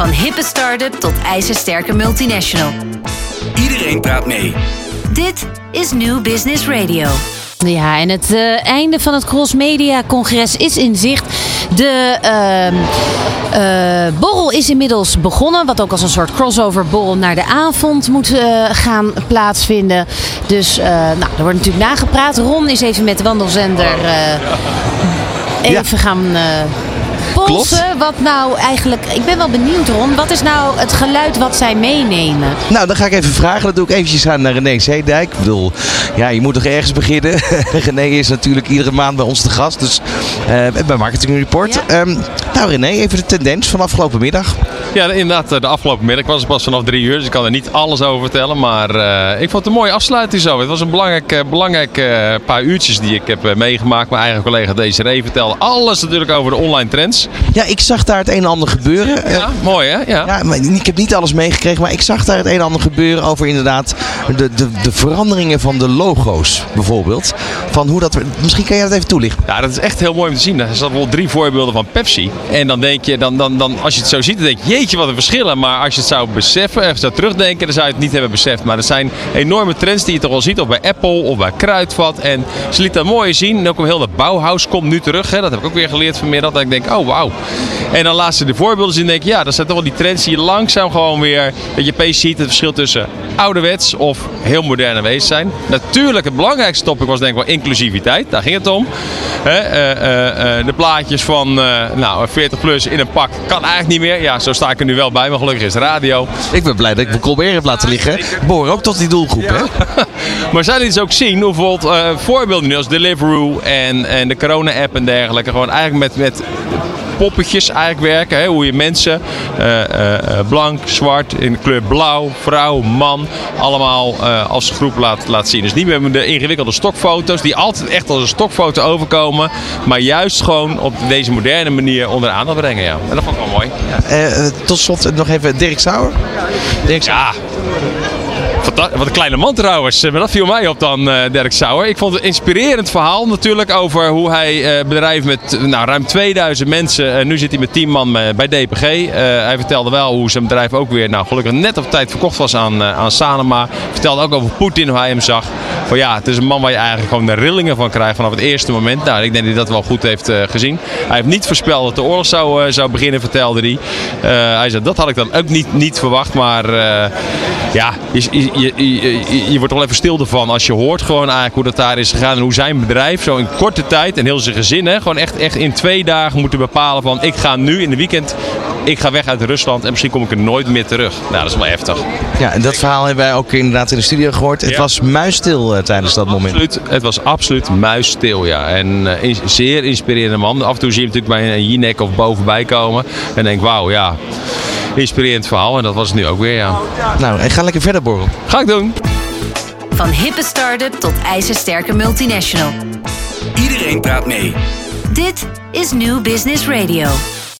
Van hippe start-up tot ijzersterke multinational. Iedereen praat mee. Dit is New Business Radio. Ja, en het eh, einde van het Cross Media Congres is in zicht. De ehm, eh, borrel is inmiddels begonnen, wat ook als een soort crossover borrel naar de avond moet eh, gaan plaatsvinden. Dus eh, nou, er wordt natuurlijk nagepraat. Ron is even met de wandelzender eh, even gaan polsen. Wat nou eigenlijk, ik ben wel benieuwd Ron, wat is nou het geluid wat zij meenemen? Nou, dan ga ik even vragen. Dat doe ik eventjes aan eh, René Zeedijk. Ik bedoel, ja, je moet toch ergens beginnen. René is natuurlijk iedere maand bij ons te gast. Dus eh, bij Marketing Report. Ja. Ehm, nou René, even de tendens van afgelopen middag. Ja, inderdaad. De afgelopen middag was er pas vanaf drie uur, dus ik kan er niet alles over vertellen. Maar eh, ik vond het een mooie afsluiting zo. Het was een belangrijk, eh, belangrijk eh, paar uurtjes die ik heb meegemaakt. Mijn eigen collega Desiree vertelde alles natuurlijk over de online trends. Ja, ik zag daar het een en ander gebeuren. Ja, mooi hè? Ja. Ja, maar ik heb niet alles meegekregen, maar ik zag daar het een en ander gebeuren over inderdaad de, de, de veranderingen van de logo's bijvoorbeeld. Van hoe dat, misschien kan jij dat even toelichten. Ja, dat is echt heel mooi om te zien. Er staan bijvoorbeeld drie voorbeelden van Pepsi. En dan denk je, dan, dan, dan, als je het zo ziet, dan denk je, wat een verschillen. Maar als je het zou beseffen, even zou terugdenken, dan zou je het niet hebben beseft. Maar er zijn enorme trends die je toch wel ziet, of bij Apple of bij Kruidvat. En ze liet dat mooi zien. En ook heel de Bauhaus komt nu terug. Hè. Dat heb ik ook weer geleerd vanmiddag. Dat ik denk, oh wauw. En dan laat ze de voorbeelden zien en denk ik, ja, dat zijn toch wel die trends die je langzaam gewoon weer, dat je opeens ziet het verschil tussen ouderwets of heel modern aanwezig zijn. Natuurlijk, het belangrijkste topic was denk ik wel inclusiviteit. Daar ging het om. Hè, eh, eh, eh, de plaatjes van nou, 40 plus in een pak kan eigenlijk niet meer. Ja, zo sta ik er nu wel bij, maar gelukkig is het radio. Ik ben blij dat ik mijn Colbert heb laten liggen. Behoor ook tot die doelgroep, hè? maar zij lieten dus ook zien hoe bijvoorbeeld voorbeelden nu als Deliveroo en, en de corona-app en dergelijke. Gewoon eigenlijk met, met poppetjes eigenlijk werken. Hè? Hoe je mensen, blank, zwart, in de kleur blauw, vrouw, man, allemaal als groep laat, laat zien. Dus niet meer de ingewikkelde stokfoto's die altijd echt als een stokfoto overkomen. Maar juist gewoon op deze moderne manier onder de aandacht brengen. Ja. En dat vond ik wel mooi. Eh, eh, tot slot nog even Dirk Sauer. Dirk Sauer. Ja. Wat een kleine man trouwens. Eh, Maar dat viel mij op dan, eh, Dirk Sauer. Ik vond het een inspirerend verhaal natuurlijk over hoe hij eh, bedrijf met nou, ruim 2000 mensen. en nu zit hij met 10 man bij DPG. Hij vertelde wel hoe zijn bedrijf ook weer, nou gelukkig net op tijd verkocht was aan, aan Sanema. Vertelde ook over Poetin, hoe hij hem zag. Van ja, het is een man waar je eigenlijk gewoon de rillingen van krijgt vanaf het eerste moment. Nou, ik denk dat hij dat wel goed heeft gezien. Hij heeft niet voorspeld dat de oorlog zou, zou beginnen, vertelde hij. Hij zei, dat had ik dan ook niet, niet verwacht. Maar ja, je, je, je, je, je wordt wel even stil ervan als je hoort gewoon eigenlijk hoe dat daar is gegaan. En hoe zijn bedrijf zo in korte tijd en heel zijn gezin, hè, gewoon echt, echt in twee dagen moeten bepalen van ik ga nu in de weekend, ik ga weg uit Rusland en misschien kom ik er nooit meer terug. Nou, dat is wel heftig. Ja, en dat verhaal hebben wij ook inderdaad in de studio gehoord. Het Ja. was muisstil eh, tijdens dat moment. Absoluut, het was absoluut muisstil, ja. En in- zeer inspirerende man. Af en toe zie je hem natuurlijk bij een Jinek of bovenbij komen. En denk, wauw, ja, inspirerend verhaal. En dat was het nu ook weer, ja. Nou, en ga lekker verder borrelen. Ga ik doen. Van hippe start-up tot ijzersterke multinational. Iedereen praat mee. Dit is New Business Radio.